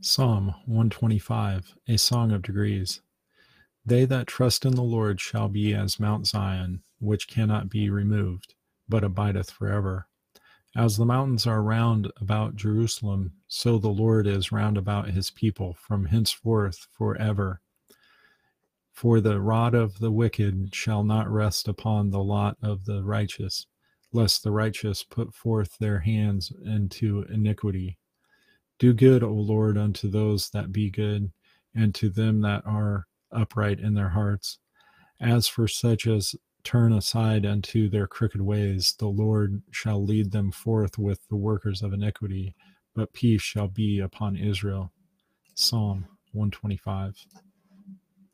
Psalm 125, a song of degrees. They that trust in the Lord shall be as Mount Zion, which cannot be removed, but abideth forever. As the mountains are round about Jerusalem, so the Lord is round about his people from henceforth forever. For the rod of the wicked shall not rest upon the lot of the righteous, lest the righteous put forth their hands into iniquity. Do good, O Lord, unto those that be good, and to them that are upright in their hearts. As for such as turn aside unto their crooked ways, the Lord shall lead them forth with the workers of iniquity, but peace shall be upon Israel. Psalm 125.